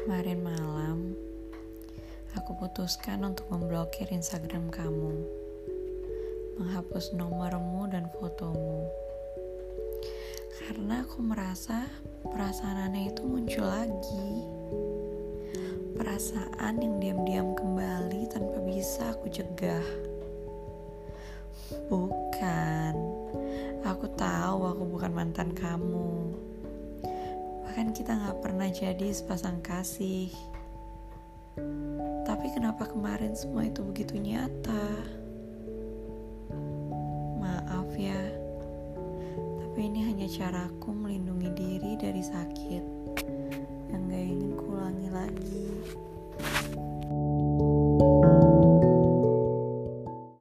Kemarin malam, aku putuskan untuk memblokir Instagram kamu, menghapus nomormu dan fotomu, karena aku merasa perasaan aneh itu muncul lagi. Perasaan yang diam-diam kembali tanpa bisa aku cegah. Bukan, aku tahu aku bukan mantan kamu. Bahkan kita gak pernah jadi sepasang kasih. Tapi kenapa kemarin semua itu begitu nyata? Maaf ya, tapi ini hanya caraku melindungi diri dari sakit yang gak ingin kulangi lagi.